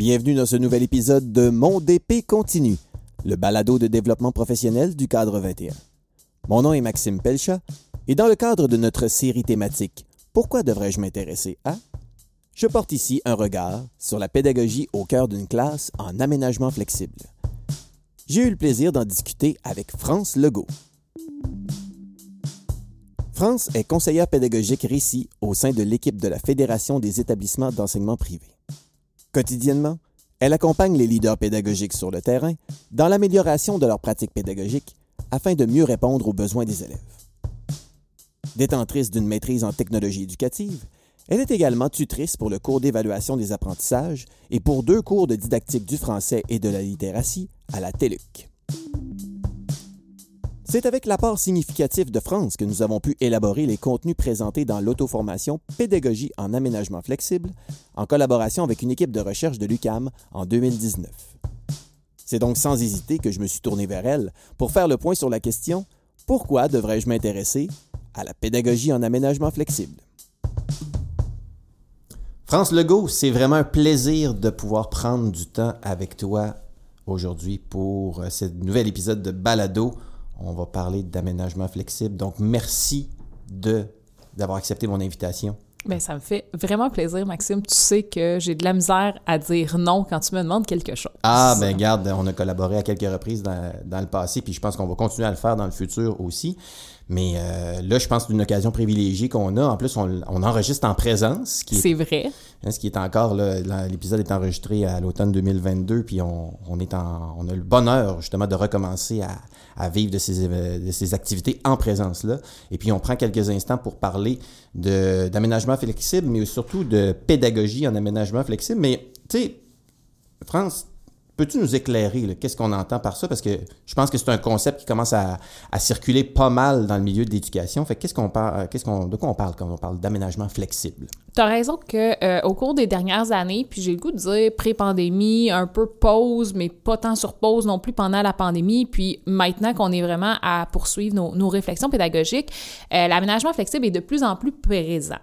Bienvenue dans ce nouvel épisode de Mon DP continue, le balado de développement professionnel du cadre 21. Mon nom est Maxime Pelcha et dans le cadre de notre série thématique Pourquoi devrais-je m'intéresser à? je porte ici un regard sur la pédagogie au cœur d'une classe en aménagement flexible. J'ai eu le plaisir d'en discuter avec France Legault. France est conseillère pédagogique récit au sein de l'équipe de la Fédération des établissements d'enseignement privé. Quotidiennement, elle accompagne les leaders pédagogiques sur le terrain dans l'amélioration de leurs pratiques pédagogiques afin de mieux répondre aux besoins des élèves. Détentrice d'une maîtrise en technologie éducative, elle est également tutrice pour le cours d'évaluation des apprentissages et pour deux cours de didactique du français et de la littératie à la TELUC. C'est avec l'apport significatif de France que nous avons pu élaborer les contenus présentés dans l'auto-formation Pédagogie en aménagement flexible en collaboration avec une équipe de recherche de l'UCAM en 2019. C'est donc sans hésiter que je me suis tourné vers elle pour faire le point sur la question Pourquoi devrais-je m'intéresser à la pédagogie en aménagement flexible? France Legault, c'est vraiment un plaisir de pouvoir prendre du temps avec toi aujourd'hui pour euh, ce nouvel épisode de Balado. On va parler d'aménagement flexible. Donc, merci de, d'avoir accepté mon invitation. Bien, ça me fait vraiment plaisir, Maxime. Tu sais que j'ai de la misère à dire non quand tu me demandes quelque chose. Ah, ben garde, on a collaboré à quelques reprises dans, dans le passé, puis je pense qu'on va continuer à le faire dans le futur aussi. Mais euh, là, je pense que c'est une occasion privilégiée qu'on a. En plus, on, enregistre en présence. C'est vrai. Hein, ce qui est encore, l'épisode est enregistré à l'automne 2022, puis on, est en, on a le bonheur justement de recommencer à, vivre de ces, de ces activités en présence-là. Et puis, on prend quelques instants pour parler d'aménagement flexible, mais surtout de pédagogie en aménagement flexible. Mais, tu sais, France, Peux-tu nous éclairer, qu'est-ce qu'on entend par ça? Parce que je pense que c'est un concept qui commence à, circuler pas mal dans le milieu de l'éducation. Fait qu'est-ce qu'on parle, qu'on, de quoi on parle quand on parle d'aménagement flexible? Tu as raison que euh, au cours des dernières années, puis j'ai le goût de dire pré-pandémie, un peu pause, mais pas tant sur pause non plus pendant la pandémie, puis maintenant qu'on est vraiment à poursuivre nos, réflexions pédagogiques, euh, l'aménagement flexible est de plus en plus présent.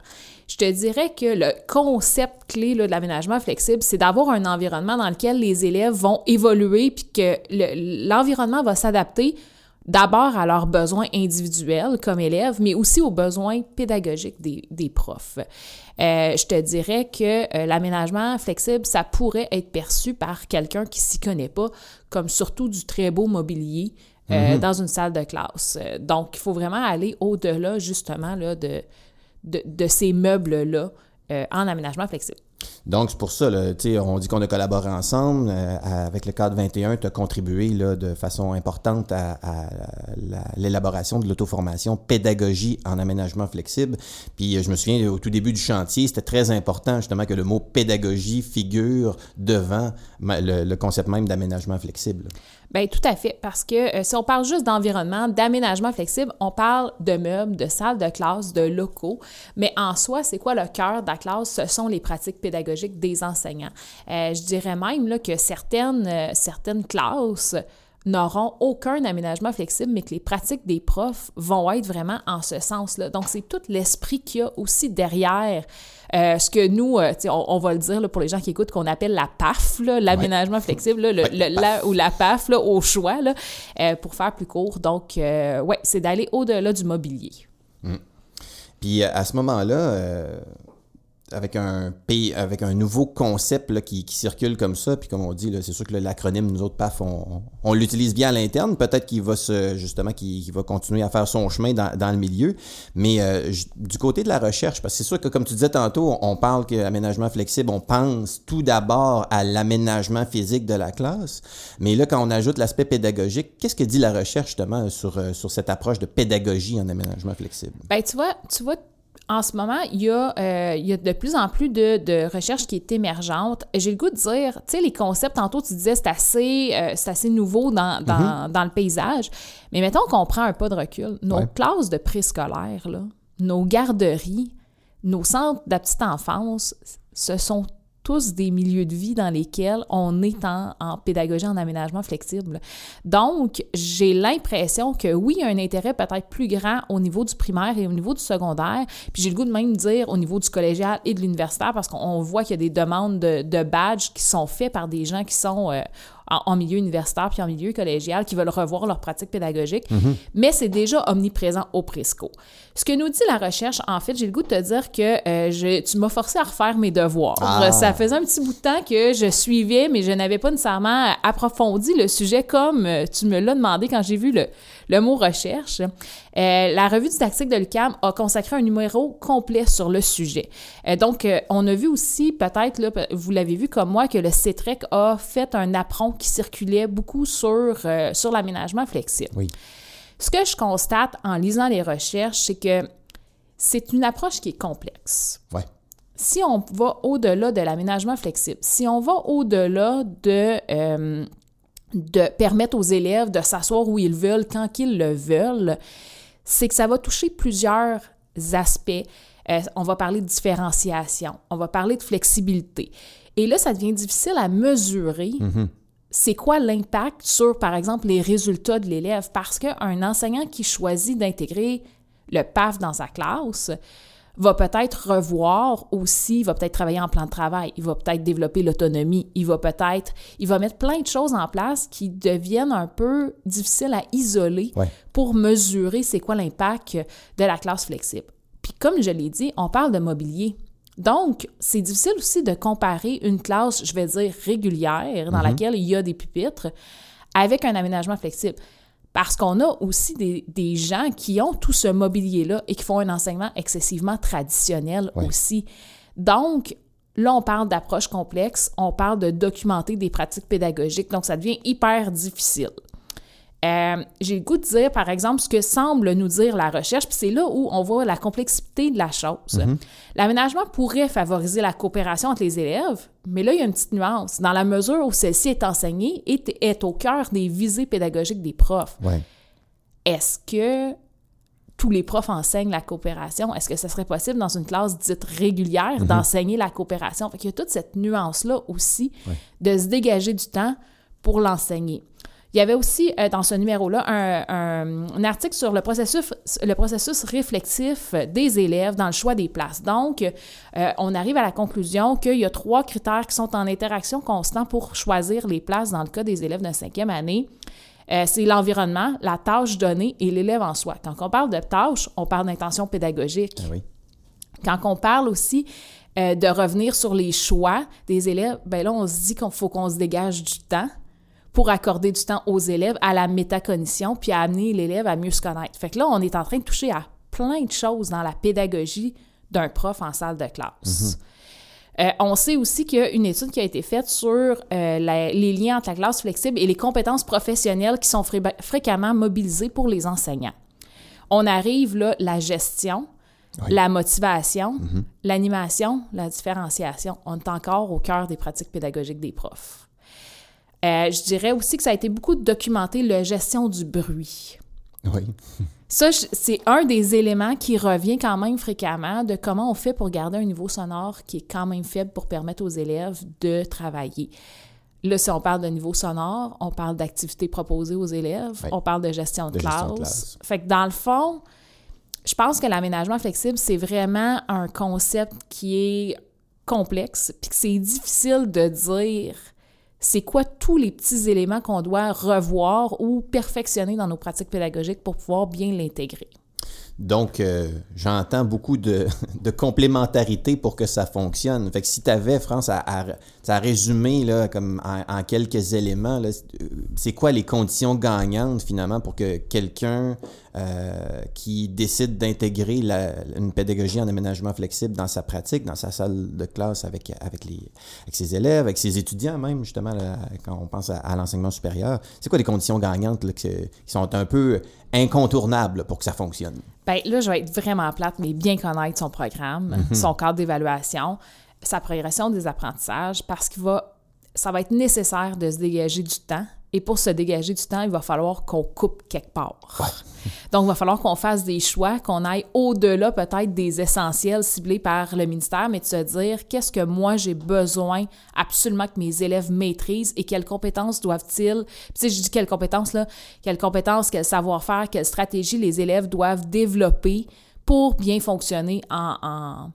Je te dirais que le concept clé de l'aménagement flexible, c'est d'avoir un environnement dans lequel les élèves vont évoluer puis que l'environnement va s'adapter d'abord à leurs besoins individuels comme élèves, mais aussi aux besoins pédagogiques des, profs. Euh, je te dirais que euh, l'aménagement flexible, ça pourrait être perçu par quelqu'un qui s'y connaît pas comme surtout du très beau mobilier euh, mm-hmm. dans une salle de classe. Donc, il faut vraiment aller au-delà justement là, de, de, ces meubles-là euh, en aménagement flexible. Donc, c'est pour ça, là, on dit qu'on a collaboré ensemble. Euh, avec le cadre 21, tu as contribué là, de façon importante à, l'élaboration de l'auto-formation pédagogie en aménagement flexible. Puis, je me souviens, au tout début du chantier, c'était très important justement que le mot pédagogie figure devant le concept même d'aménagement flexible. Bien, tout à fait, parce que euh, si on parle juste d'environnement, d'aménagement flexible, on parle de meubles, de salles de classe, de locaux, mais en soi, c'est quoi le cœur de la classe? Ce sont les pratiques pédagogiques des enseignants. Euh, je dirais même là, que certaines, euh, certaines classes n'auront aucun aménagement flexible, mais que les pratiques des profs vont être vraiment en ce sens-là. Donc, c'est tout l'esprit qu'il y a aussi derrière euh, ce que nous, euh, on, va le dire pour les gens qui écoutent, qu'on appelle la PAF, l'aménagement flexible, le, ou la PAF au choix, euh, pour faire plus court. Donc, ouais, c'est d'aller au-delà du mobilier. Mmh. Puis à ce moment-là, avec un avec un nouveau concept là, qui, qui, circule comme ça, puis comme on dit, c'est sûr que l'acronyme, nous autres PAF, on, on l'utilise bien à l'interne. Peut-être qu'il va se justement qu'il va continuer à faire son chemin dans, dans le milieu. Mais euh, du côté de la recherche, parce que c'est sûr que comme tu disais tantôt, on, parle qu'aménagement flexible, on pense tout d'abord à l'aménagement physique de la classe. Mais là, quand on ajoute l'aspect pédagogique, qu'est-ce que dit la recherche justement sur, euh, sur cette approche de pédagogie en aménagement flexible? Ben, tu vois, tu vois, en ce moment, il y, a, euh, il y a de plus en plus de, de recherche qui est émergente. J'ai le goût de dire, tu sais, les concepts, tantôt tu disais, c'est assez, euh, assez nouveau dans, dans, mm-hmm. dans, le paysage. Mais mettons qu'on prend un pas de recul. Nos classes de préscolaire, nos garderies, nos centres de la petite enfance, ce sont tous des milieux de vie dans lesquels on est en, en pédagogie en aménagement flexible. Donc, j'ai l'impression que oui, il y a un intérêt peut-être plus grand au niveau du primaire et au niveau du secondaire. Puis j'ai le goût de même dire au niveau du collégial et de l'universitaire parce qu'on voit qu'il y a des demandes de, badges qui sont faites par des gens qui sont euh, en, milieu universitaire puis en milieu collégial qui veulent revoir leur pratique pédagogique, Mhm. mais c'est déjà omniprésent au Presco. Ce que nous dit la recherche, en fait, j'ai le goût de te dire que euh, je, tu m'as forcé à refaire mes devoirs. Ah. Ça faisait un petit bout de temps que je suivais, mais je n'avais pas nécessairement approfondi le sujet comme euh, tu me l'as demandé quand j'ai vu le, le mot recherche. Euh, la revue didactique de l'UQAM a consacré un numéro complet sur le sujet. Euh, donc, euh, on a vu aussi, peut-être, vous l'avez vu comme moi, que le CETREC a fait un apron qui circulait beaucoup sur, sur l'aménagement flexible. Oui. Ce que je constate en lisant les recherches, c'est que c'est une approche qui est complexe. Ouais. Si on va au-delà de l'aménagement flexible, si on va au-delà de, de permettre aux élèves de s'asseoir où ils veulent, quand ils le veulent, c'est que ça va toucher plusieurs aspects. Euh, on va parler de différenciation, on va parler de flexibilité. Et là, ça devient difficile à mesurer c'est quoi l'impact sur, par exemple, les résultats de l'élève? Parce qu'un enseignant qui choisit d'intégrer le PAF dans sa classe va peut-être revoir aussi, il va peut-être travailler en plan de travail, il va peut-être développer l'autonomie, il va peut-être, il va mettre plein de choses en place qui deviennent un peu difficiles à isoler Ouais. pour mesurer c'est quoi l'impact de la classe flexible. Puis comme je l'ai dit, on parle de mobilier. Donc, c'est difficile aussi de comparer une classe, je vais dire, régulière, dans laquelle il y a des pupitres, avec un aménagement flexible. Parce qu'on a aussi des, des gens qui ont tout ce mobilier-là et qui font un enseignement excessivement traditionnel aussi. Donc, là, on parle d'approche complexe, on parle de documenter des pratiques pédagogiques, donc ça devient hyper difficile. Euh, J'ai le goût de dire, par exemple, ce que semble nous dire la recherche, puis c'est là où on voit la complexité de la chose. L'aménagement pourrait favoriser la coopération entre les élèves, mais là, il y a une petite nuance. Dans la mesure où celle-ci est enseignée et est, au cœur des visées pédagogiques des profs, Ouais. est-ce que tous les profs enseignent la coopération? Est-ce que ce serait possible dans une classe dite régulière d'enseigner la coopération? Fait qu'il y a toute cette nuance-là aussi de se dégager du temps pour l'enseigner. Il y avait aussi euh, dans ce numéro-là un, un- un article sur le processus, le processus réflexif des élèves dans le choix des places. Donc, euh, on arrive à la conclusion qu'il y a trois critères qui sont en interaction constante pour choisir les places dans le cas des élèves de cinquième année. Euh, c'est l'environnement, la tâche donnée et l'élève en soi. Quand on parle de tâche, on parle d'intention pédagogique. Ah oui. Quand on parle aussi de revenir sur les choix des élèves, ben là, on se dit qu'il faut qu'on se dégage du temps pour accorder du temps aux élèves, à la métacognition, puis à amener l'élève à mieux se connaître. Fait que là, on est en train de toucher à plein de choses dans la pédagogie d'un prof en salle de classe. Euh, on sait aussi qu'il y a une étude qui a été faite sur euh, la- les liens entre la classe flexible et les compétences professionnelles qui sont fré- fréquemment mobilisées pour les enseignants. On arrive là, la gestion, Oui. la motivation, l'animation, la différenciation. On est encore au cœur des pratiques pédagogiques des profs. Euh, je dirais aussi que ça a été beaucoup documenté, la gestion du bruit. Oui. Ça, c'est un des éléments qui revient quand même fréquemment de comment on fait pour garder un niveau sonore qui est quand même faible pour permettre aux élèves de travailler. Là, si on parle de niveau sonore, on parle d'activités proposées aux élèves, Oui. on parle de gestion de, De classe. gestion de classe. Fait que dans le fond, je pense que l'aménagement flexible, c'est vraiment un concept qui est complexe, puis que c'est difficile de dire c'est quoi tous les petits éléments qu'on doit revoir ou perfectionner dans nos pratiques pédagogiques pour pouvoir bien l'intégrer? Donc, euh, j'entends beaucoup de, complémentarité pour que ça fonctionne. Fait que si tu avais, France, à, résumer comme en, quelques éléments, euh, c'est quoi les conditions gagnantes finalement pour que quelqu'un euh, qui décide d'intégrer une pédagogie en aménagement flexible dans sa pratique, dans sa salle de classe avec, avec, les, avec ses élèves, avec ses étudiants même, justement, là, quand on pense à, à l'enseignement supérieur, c'est quoi les conditions gagnantes là, qui sont un peu incontournables pour que ça fonctionne? Ben là, je vais être vraiment plate, mais bien connaître son programme, son cadre d'évaluation, sa progression des apprentissages, parce qu'il va, ça va être nécessaire de se dégager du temps Et pour se dégager du temps, il va falloir qu'on coupe quelque part. Donc, il va falloir qu'on fasse des choix, qu'on aille au-delà peut-être des essentiels ciblés par le ministère, mais de se dire qu'est-ce que moi j'ai besoin absolument que mes élèves maîtrisent et quelles compétences doivent-ils, puis si je dis quelles compétences là, quelles compétences, quel savoir-faire, quelles stratégies les élèves doivent développer pour bien fonctionner en,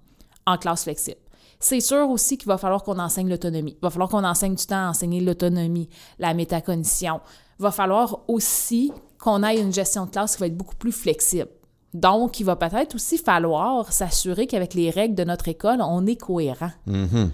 en, classe flexible. C'est sûr aussi qu'il va falloir qu'on enseigne l'autonomie. Il va falloir qu'on enseigne du temps à enseigner l'autonomie, la métacognition. Il va falloir aussi qu'on ait une gestion de classe qui va être beaucoup plus flexible. Donc, il va peut-être aussi falloir s'assurer qu'avec les règles de notre école, on est cohérent. Mm-hmm.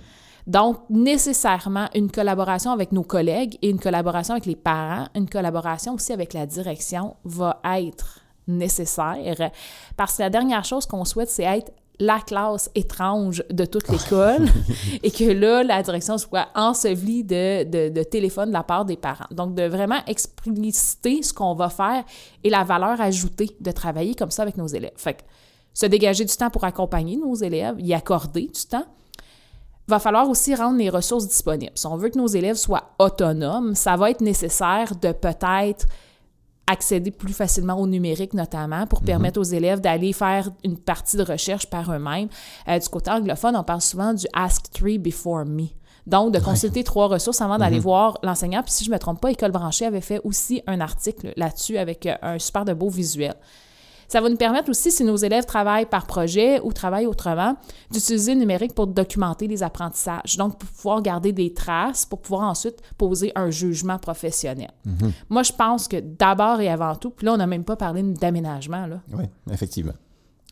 Donc, nécessairement, une collaboration avec nos collègues et une collaboration avec les parents, une collaboration aussi avec la direction va être nécessaire parce que la dernière chose qu'on souhaite, c'est être la classe étrange de toute l'école et que là, la direction soit ensevelie de, de, de, téléphone de la part des parents. Donc, de vraiment expliciter ce qu'on va faire et la valeur ajoutée de travailler comme ça avec nos élèves. Fait que se dégager du temps pour accompagner nos élèves, y accorder du temps. Va falloir aussi rendre les ressources disponibles. Si on veut que nos élèves soient autonomes, ça va être nécessaire de peut-être accéder plus facilement au numérique notamment pour mhm. permettre aux élèves d'aller faire une partie de recherche par eux-mêmes. Euh, du côté anglophone, on parle souvent du Ask Three Before Me. Donc, de consulter trois ressources avant d'aller mhm. voir l'enseignant. Puis si je ne me trompe pas, École branchée avait fait aussi un article là-dessus avec euh, un super de beau visuel. Ça va nous permettre aussi, si nos élèves travaillent par projet ou travaillent autrement, d'utiliser le numérique pour documenter les apprentissages. Donc, pour pouvoir garder des traces, pour pouvoir ensuite poser un jugement professionnel. Mhm. Moi, je pense que d'abord et avant tout, puis là, on n'a même pas parlé d'aménagement. Oui, effectivement.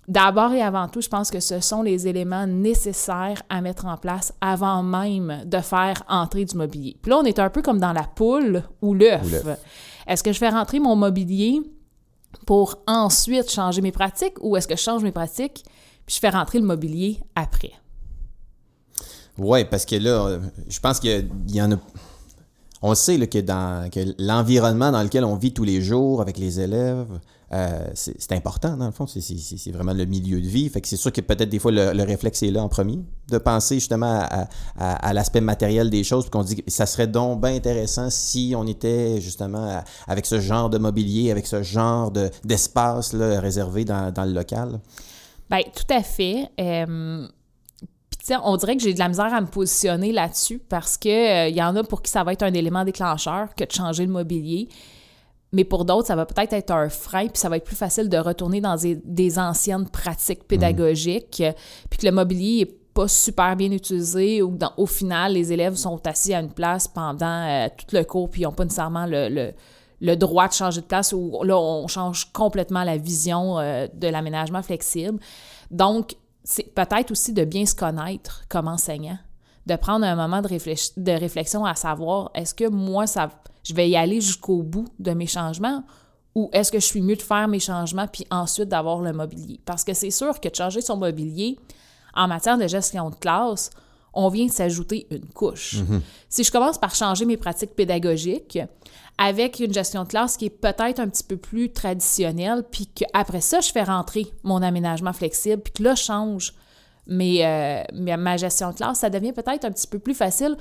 D'abord et avant tout, je pense que ce sont les éléments nécessaires à mettre en place avant même de faire entrer du mobilier. Puis là, on est un peu comme dans la poule ou l'œuf. Est-ce que je fais rentrer mon mobilier? Pour ensuite changer mes pratiques ou est-ce que je change mes pratiques puis je fais rentrer le mobilier après? Oui, parce que là, je pense qu'il y en a. On sait que, dans, que l'environnement dans lequel on vit tous les jours avec les élèves, euh, c'est important, dans le fond. C'est vraiment le milieu de vie. Fait que c'est sûr que peut-être des fois le, réflexe est là en premier, de penser justement à, l'aspect matériel des choses, puis qu'on dit que ça serait donc bien intéressant si on était justement avec ce genre de mobilier, avec ce genre d'espace réservé dans, le local. Bien, tout à fait. Euh, on dirait que j'ai de la misère à me positionner là-dessus parce qu'il euh, y en a pour qui ça va être un élément déclencheur que de changer le mobilier. Mais pour d'autres, ça va peut-être être un frein, puis ça va être plus facile de retourner dans des, anciennes pratiques mmh. pédagogiques, puis que le mobilier n'est pas super bien utilisé, ou dans, au final, les élèves sont assis à une place pendant euh, tout le cours, puis ils n'ont pas nécessairement le, le, droit de changer de place, ou là, on change complètement la vision euh, de l'aménagement flexible. Donc, c'est peut-être aussi de bien se connaître comme enseignant, de prendre un moment de, de réflexion à savoir, est-ce que moi, ça je vais y aller jusqu'au bout de mes changements ou est-ce que je suis mieux de faire mes changements puis ensuite d'avoir le mobilier? Parce que c'est sûr que de changer son mobilier en matière de gestion de classe, on vient de s'ajouter une couche. Mm-hmm. Si je commence par changer mes pratiques pédagogiques avec une gestion de classe qui est peut-être un petit peu plus traditionnelle, puis qu'après ça, je fais rentrer mon aménagement flexible, puis que là, je change euh, ma gestion de classe, ça devient peut-être un petit peu plus facile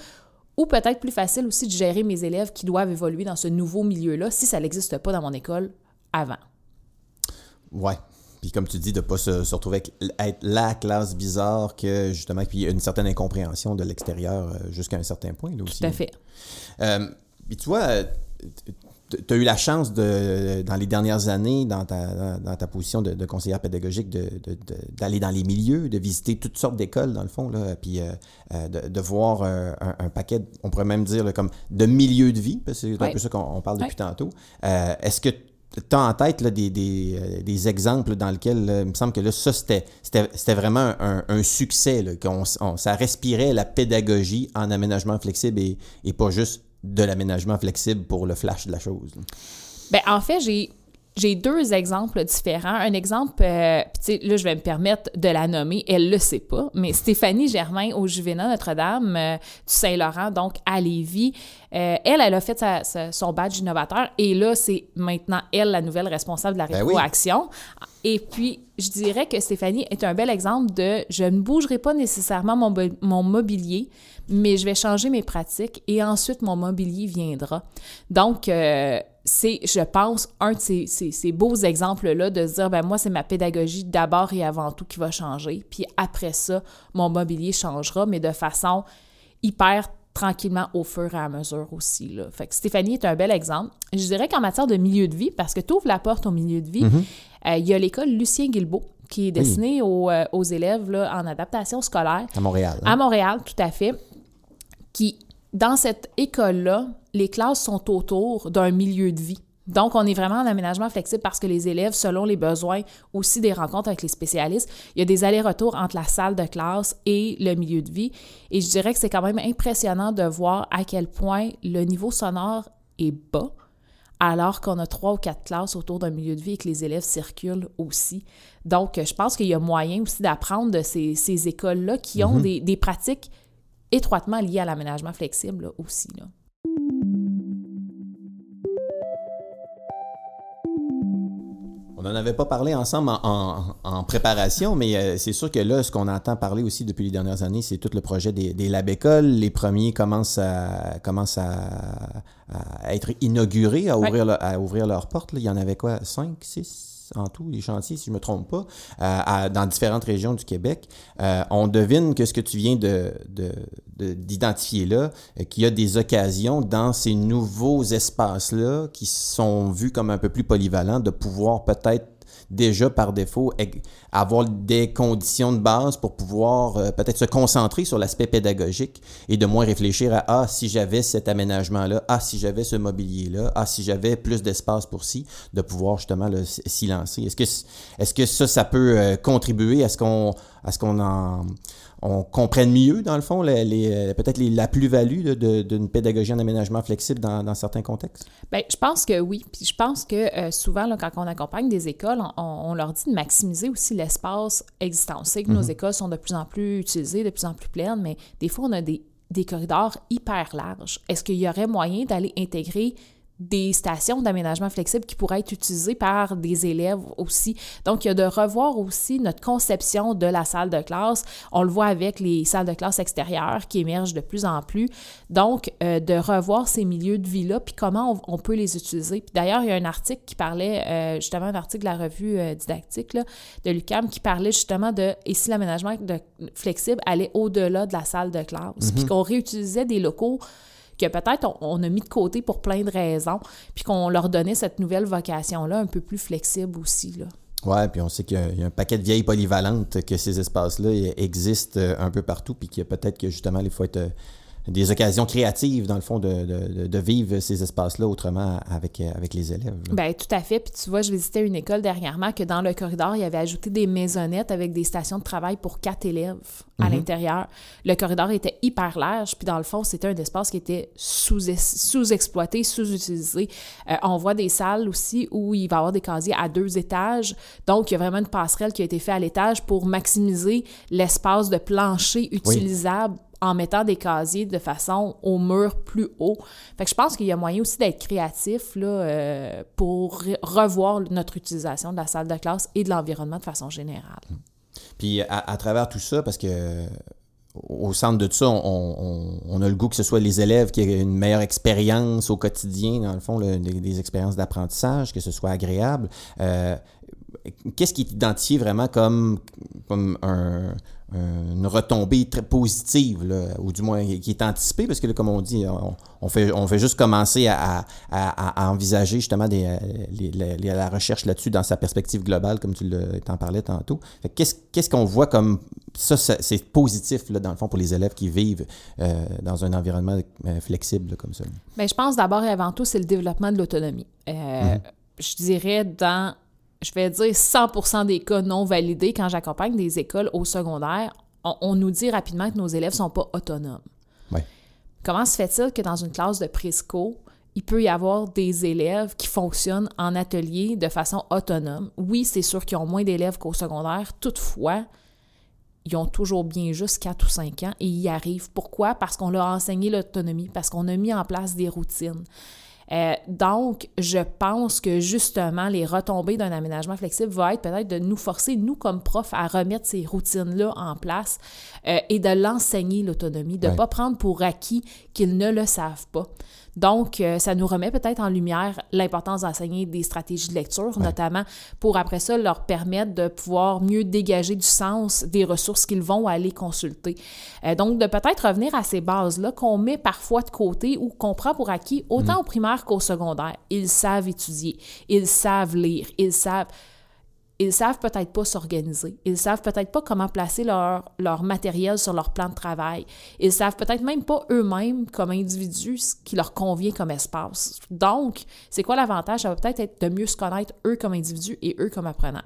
ou peut-être plus facile aussi de gérer mes élèves qui doivent évoluer dans ce nouveau milieu-là si ça n'existe pas dans mon école avant. Ouais. Puis comme tu dis, de ne pas se, retrouver avec être la classe bizarre que justement, puis une certaine incompréhension de l'extérieur euh, jusqu'à un certain point. Là, aussi. Tout à fait. Euh, puis tu vois, tu as eu la chance de, dans les dernières années, dans ta, dans ta position de, conseillère pédagogique, d'aller dans les milieux, de visiter toutes sortes d'écoles, dans le fond, là, puis euh, euh, de, voir euh, un, paquet, on pourrait même dire, comme de milieux de vie, parce que c'est un peu ça qu'on parle depuis tantôt. Est-ce que tu as en tête là, des, des, des, exemples dans lesquels il me semble que là, ça, c'était vraiment un, succès, là, qu'on ça respirait la pédagogie en aménagement flexible et, et pas juste de l'aménagement flexible pour le flash de la chose? Bien, en fait, j'ai j'ai deux exemples différents. Un exemple, euh, là, je vais me permettre de la nommer, elle le sait pas, mais Stéphanie Germain au Juvénat Notre-Dame euh, du Saint-Laurent, donc à Lévis, euh, elle, elle a fait sa- son badge innovateur et là, c'est maintenant elle la nouvelle responsable de la Ben oui. rétroaction. Et puis, je dirais que Stéphanie est un bel exemple de je ne bougerai pas nécessairement mon mobilier, mais je vais changer mes pratiques et ensuite mon mobilier viendra. Donc, euh, c'est, je pense, un de ces, ces- ces beaux exemples-là de se dire, ben moi, c'est ma pédagogie d'abord et avant tout qui va changer. Puis après ça, mon mobilier changera, mais de façon hyper tranquillement au fur et à mesure aussi. Là. Fait que Stéphanie est un bel exemple. Je dirais qu'en matière de milieu de vie, parce que tu ouvres la porte au milieu de vie, euh, il y a l'école Lucien Guilbeault qui est destinée aux, euh, aux élèves là, en adaptation scolaire À Montréal. hein? à Montréal, tout à fait, qui, dans cette école-là, les classes sont autour d'un milieu de vie. Donc, on est vraiment en aménagement flexible parce que les élèves, selon les besoins aussi des rencontres avec les spécialistes, il y a des allers-retours entre la salle de classe et le milieu de vie. Et je dirais que c'est quand même impressionnant de voir à quel point le niveau sonore est bas, alors qu'on a trois ou quatre classes autour d'un milieu de vie et que les élèves circulent aussi. Donc, je pense qu'il y a moyen aussi d'apprendre de ces, ces écoles-là qui ont des, des pratiques étroitement liées à l'aménagement flexible aussi. On n'en avait pas parlé ensemble en, préparation, mais euh, c'est sûr que là, ce qu'on entend parler aussi depuis les dernières années, c'est tout le projet des, des lab écoles. Les premiers commencent à, commencent à, à être inaugurés, à Ouais. ouvrir, le- à ouvrir leurs portes. là. Il y en avait quoi, 5, 6 en tout, les chantiers, si je ne me trompe pas, euh, à- dans différentes régions du Québec. Euh, on devine que ce que tu viens de, de- de- d'identifier là, euh, qu'il y a des occasions dans ces nouveaux espaces-là qui sont vus comme un peu plus polyvalents de pouvoir peut-être déjà par défaut avoir des conditions de base pour pouvoir euh, peut-être se concentrer sur l'aspect pédagogique et de moins réfléchir à ah si j'avais cet aménagement là ah si j'avais ce mobilier là ah si j'avais plus d'espace pour ci de pouvoir justement le s- s'y lancer. Est-ce que est-ce que ça ça peut euh, contribuer à ce qu'on à ce qu'on en on comprenne mieux, dans le fond, les, les, peut-être les- la plus-value d'une pédagogie en aménagement flexible dans, dans certains contextes? Bien, je pense que oui. Puis je pense que euh, souvent, là, quand on accompagne des écoles, on, on leur dit de maximiser aussi l'espace existant. On sait que nos écoles sont de plus en plus utilisées, de plus en plus pleines, mais des fois, on a des, des corridors hyper larges. Est-ce qu'il y aurait moyen d'aller intégrer des stations d'aménagement flexible qui pourraient être utilisées par des élèves aussi. Donc, il y a de revoir aussi notre conception de la salle de classe. On le voit avec les salles de classe extérieures qui émergent de plus en plus. Donc, euh, de revoir ces milieux de vie-là, puis comment on, on peut les utiliser. Puis d'ailleurs, il y a un article qui parlait, euh, justement, un article de la revue euh, didactique là, de l'UQAM qui parlait justement de et si l'aménagement flexible allait au-delà de la salle de classe, puis qu'on réutilisait des locaux que peut-être on, a mis de côté pour plein de raisons, puis qu'on leur donnait cette nouvelle vocation-là un peu plus flexible aussi. Là. Ouais, puis on sait qu'il y a- un paquet de vieilles polyvalentes, que ces espaces-là eh, existent euh, un peu partout, puis qu'il y a peut-être que justement, il faut être euh, des occasions créatives, dans le fond, de, de- de- vivre ces espaces-là autrement avec, euh, avec les élèves. là. Ben tout à fait. Puis tu vois, je visitais une école dernièrement que dans le corridor, il y avait ajouté des maisonnettes avec des stations de travail pour quatre élèves à l'intérieur. Le corridor était hyper large, puis dans le fond, c'était un espace qui était sous- sous-exploité, sous-utilisé. Euh, on voit des salles aussi où il va y avoir des casiers à deux étages. Donc, il y a vraiment une passerelle qui a été faite à l'étage pour maximiser l'espace de plancher utilisable en mettant des casiers de façon au mur plus haut. Fait que je pense qu'il y a moyen aussi d'être créatif là, euh, pour re- revoir notre utilisation de la salle de classe et de l'environnement de façon générale. Puis à, travers tout ça, parce que au centre de tout ça, on, a le goût que ce soit les élèves qui aient une meilleure expérience au quotidien, dans le fond, des expériences d'apprentissage, que ce soit agréable. Euh, Qu'est-ce qui est identifié vraiment comme, comme un- un- une retombée très positive, là, ou du moins qui est anticipée, parce que là, comme on dit, on, on fait, on fait juste commencer à, à- à- à envisager justement des, les- les- les- la recherche là-dessus dans sa perspective globale, comme tu t'en parlais tantôt. Qu'est-ce qu'on voit comme ça, ça, c'est positif là, dans le fond pour les élèves qui vivent euh, dans un environnement euh, flexible là, comme ça? Bien, je pense d'abord et avant tout, c'est le développement de l'autonomie. Euh, Je dirais dans, je vais dire 100% des cas non validés, quand j'accompagne des écoles au secondaire, on, on nous dit rapidement que nos élèves sont pas autonomes. Ouais. Comment se fait-il que dans une classe de présco, il peut y avoir des élèves qui fonctionnent en atelier de façon autonome? Oui, c'est sûr qu'ils ont moins d'élèves qu'au secondaire. Toutefois, ils ont toujours bien juste 4 ou 5 ans et ils y arrivent. Pourquoi? Parce qu'on leur a enseigné l'autonomie, parce qu'on a mis en place des routines. Euh, donc, je pense que justement, les retombées d'un aménagement flexible vont être peut-être de nous forcer, nous comme profs, à remettre ces routines-là en place euh, et de l'enseigner l'autonomie, de ne pas prendre pour acquis qu'ils ne le savent pas. Donc, euh, ça nous remet peut-être en lumière l'importance d'enseigner des stratégies de lecture, notamment pour après ça leur permettre de pouvoir mieux dégager du sens des ressources qu'ils vont aller consulter. Euh, donc, de peut-être revenir à ces bases-là qu'on met parfois de côté ou qu'on prend pour acquis autant mm. au primaire qu'au secondaire. Ils savent étudier, ils savent lire, ils savent ils savent peut-être pas s'organiser. Ils savent peut-être pas comment placer leur, leur matériel sur leur plan de travail. Ils savent peut-être même pas eux-mêmes, comme individus, ce qui leur convient comme espace. Donc, c'est quoi l'avantage? Ça va peut-être être de mieux se connaître eux comme individus et eux comme apprenants.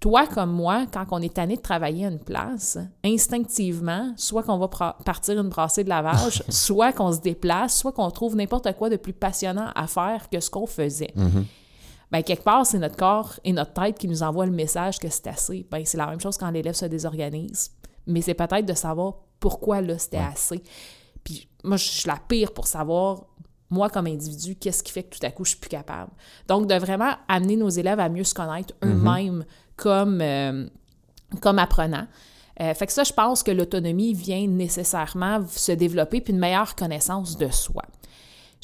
Toi comme moi, quand on est tanné de travailler à une place, instinctivement, soit qu'on va partir une brassée de lavage, soit qu'on se déplace, soit qu'on trouve n'importe quoi de plus passionnant à faire que ce qu'on faisait. Mm-hmm ben, quelque part, c'est notre corps et notre tête qui nous envoient le message que c'est assez. Ben, c'est la même chose quand l'élève se désorganise. Mais c'est peut-être de savoir pourquoi là, c'était assez. Puis moi, je suis la pire pour savoir, moi comme individu, qu'est-ce qui fait que tout à coup, je suis plus capable. Donc, de vraiment amener nos élèves à mieux se connaître mm-hmm. eux-mêmes comme, euh, comme apprenants. Euh, fait que ça, je pense que l'autonomie vient nécessairement se développer, puis une meilleure connaissance de soi.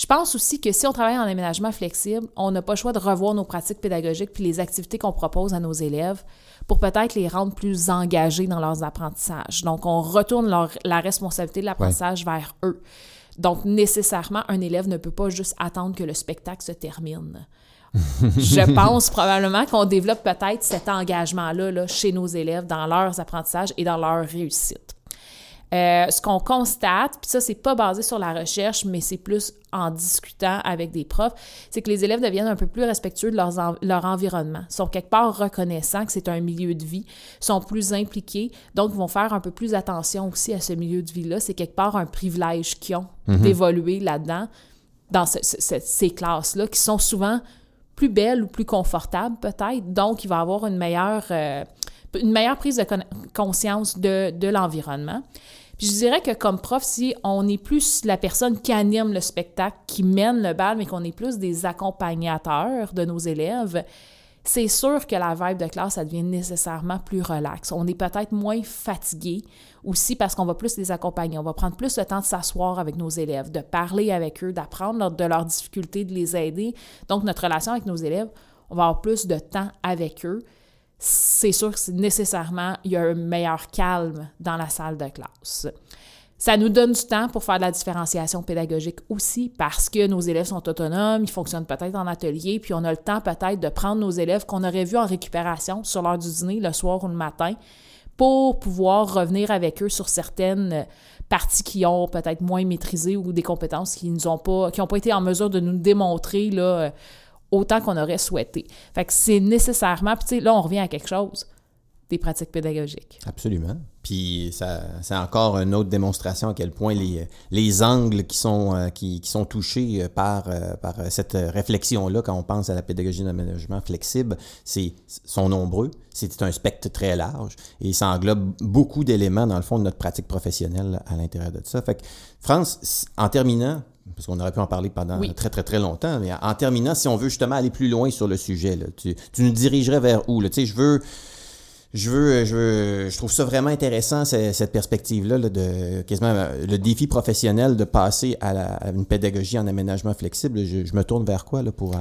Je pense aussi que si on travaille en aménagement flexible, on n'a pas le choix de revoir nos pratiques pédagogiques puis les activités qu'on propose à nos élèves pour peut-être les rendre plus engagés dans leurs apprentissages. Donc, on retourne la responsabilité de l'apprentissage vers eux. Donc, nécessairement, un élève ne peut pas juste attendre que le spectacle se termine. je pense probablement qu'on développe peut-être cet engagement-là là, chez nos élèves dans leurs apprentissages et dans leur réussite. Euh, ce qu'on constate, puis ça, c'est pas basé sur la recherche, mais c'est plus en discutant avec des profs, c'est que les élèves deviennent un peu plus respectueux de leur environnement, sont quelque part reconnaissants que c'est un milieu de vie, sont plus impliqués, donc vont faire un peu plus attention aussi à ce milieu de vie-là. C'est quelque part un privilège qu'ils ont mhm. d'évoluer là-dedans, dans ces classes-là, qui sont souvent plus belles ou plus confortables peut-être, donc il va avoir une meilleure... Euh, une meilleure prise de conscience de, de l'environnement. Je dirais que comme prof, si on est plus la personne qui anime le spectacle, qui mène le bal, mais qu'on est plus des accompagnateurs de nos élèves, c'est sûr que la vibe de classe, ça devient nécessairement plus relaxe. On est peut-être moins fatigué aussi parce qu'on va plus les accompagner. On va prendre plus le temps de s'asseoir avec nos élèves, de parler avec eux, d'apprendre de leurs difficultés, de les aider. Donc, notre relation avec nos élèves, on va avoir plus de temps avec eux c'est sûr que nécessairement, il y a un meilleur calme dans la salle de classe. Ça nous donne du temps pour faire de la différenciation pédagogique aussi parce que nos élèves sont autonomes, ils fonctionnent peut-être en atelier, puis on a le temps peut-être de prendre nos élèves qu'on aurait vus en récupération sur l'heure du dîner, le soir ou le matin, pour pouvoir revenir avec eux sur certaines parties qui ont peut-être moins maîtrisé ou des compétences qui nous ont pas, qui n'ont pas été en mesure de nous démontrer là, autant qu'on aurait souhaité. Fait que c'est nécessairement, puis tu sais, là, on revient à quelque chose, des pratiques pédagogiques. Absolument. Puis ça, c'est encore une autre démonstration à quel point les, les angles qui sont, euh, qui, qui, sont touchés par, euh, par cette réflexion-là, quand on pense à la pédagogie d'aménagement flexible, c'est, sont nombreux. C'est un spectre très large et ça englobe beaucoup d'éléments, dans le fond, de notre pratique professionnelle à l'intérieur de ça. Fait que, France, en terminant, parce qu'on aurait pu en parler pendant très, très, très longtemps. Mais en terminant, si on veut justement aller plus loin sur le sujet, tu, nous dirigerais vers où? Tu sais, je veux. Je veux, je veux, je trouve ça vraiment intéressant, cette, perspective-là, de quasiment euh, le défi professionnel de passer à, une pédagogie en aménagement flexible. Je, me tourne vers quoi là, pour euh,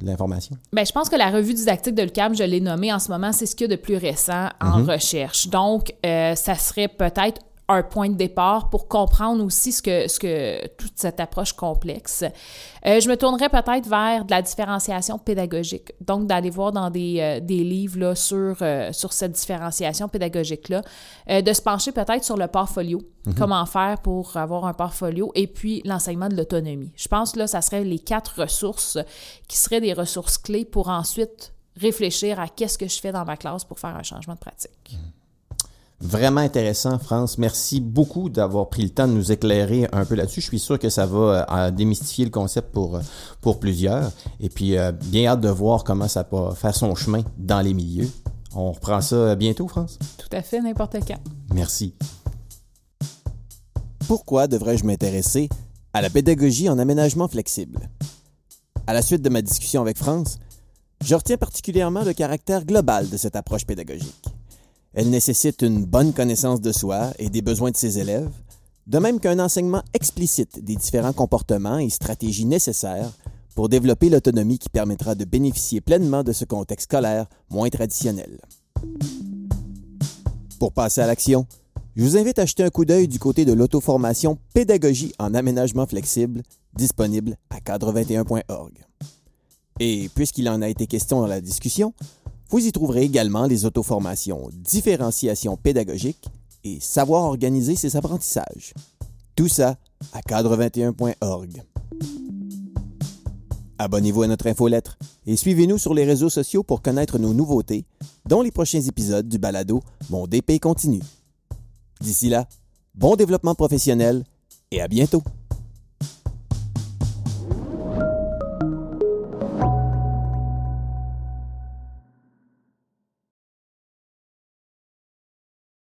l'information? Bien, je pense que la revue didactique de l'UQAM, je l'ai nommée en ce moment, c'est ce qu'il y a de plus récent en mm-hmm. recherche. Donc, euh, ça serait peut-être un point de départ pour comprendre aussi ce que, ce que toute cette approche complexe. Euh, je me tournerais peut-être vers de la différenciation pédagogique, donc d'aller voir dans des, euh, des livres là, sur, euh, sur cette différenciation pédagogique-là, de se pencher peut-être sur le portfolio, mhm. comment faire pour avoir un portfolio, et puis l'enseignement de l'autonomie. Je pense que là, ça serait les quatre ressources qui seraient des ressources clés pour ensuite réfléchir à qu'est-ce que je fais dans ma classe pour faire un changement de pratique. Mhm. Vraiment intéressant, France. Merci beaucoup d'avoir pris le temps de nous éclairer un peu là-dessus. Je suis sûr que ça va euh, démystifier le concept pour, euh, pour plusieurs. Et puis, euh, bien hâte de voir comment ça va faire son chemin dans les milieux. On reprend ça bientôt, France? Tout à fait, n'importe quand. Merci. Pourquoi devrais-je m'intéresser à la pédagogie en aménagement flexible? À la suite de ma discussion avec France, je retiens particulièrement le caractère global de cette approche pédagogique. Elle nécessite une bonne connaissance de soi et des besoins de ses élèves, de même qu'un enseignement explicite des différents comportements et stratégies nécessaires pour développer l'autonomie qui permettra de bénéficier pleinement de ce contexte scolaire moins traditionnel. Pour passer à l'action, je vous invite à jeter un coup d'œil du côté de l'auto-formation Pédagogie en aménagement flexible, disponible à cadre21.org. Et puisqu'il en a été question dans la discussion, vous y trouverez également les auto-formations Différenciation pédagogique et Savoir organiser ses apprentissages. Tout ça à cadre21.org. Abonnez-vous à notre infolettre et suivez-nous sur les réseaux sociaux pour connaître nos nouveautés, dont les prochains épisodes du balado Mon DP continue. D'ici là, bon développement professionnel et à bientôt!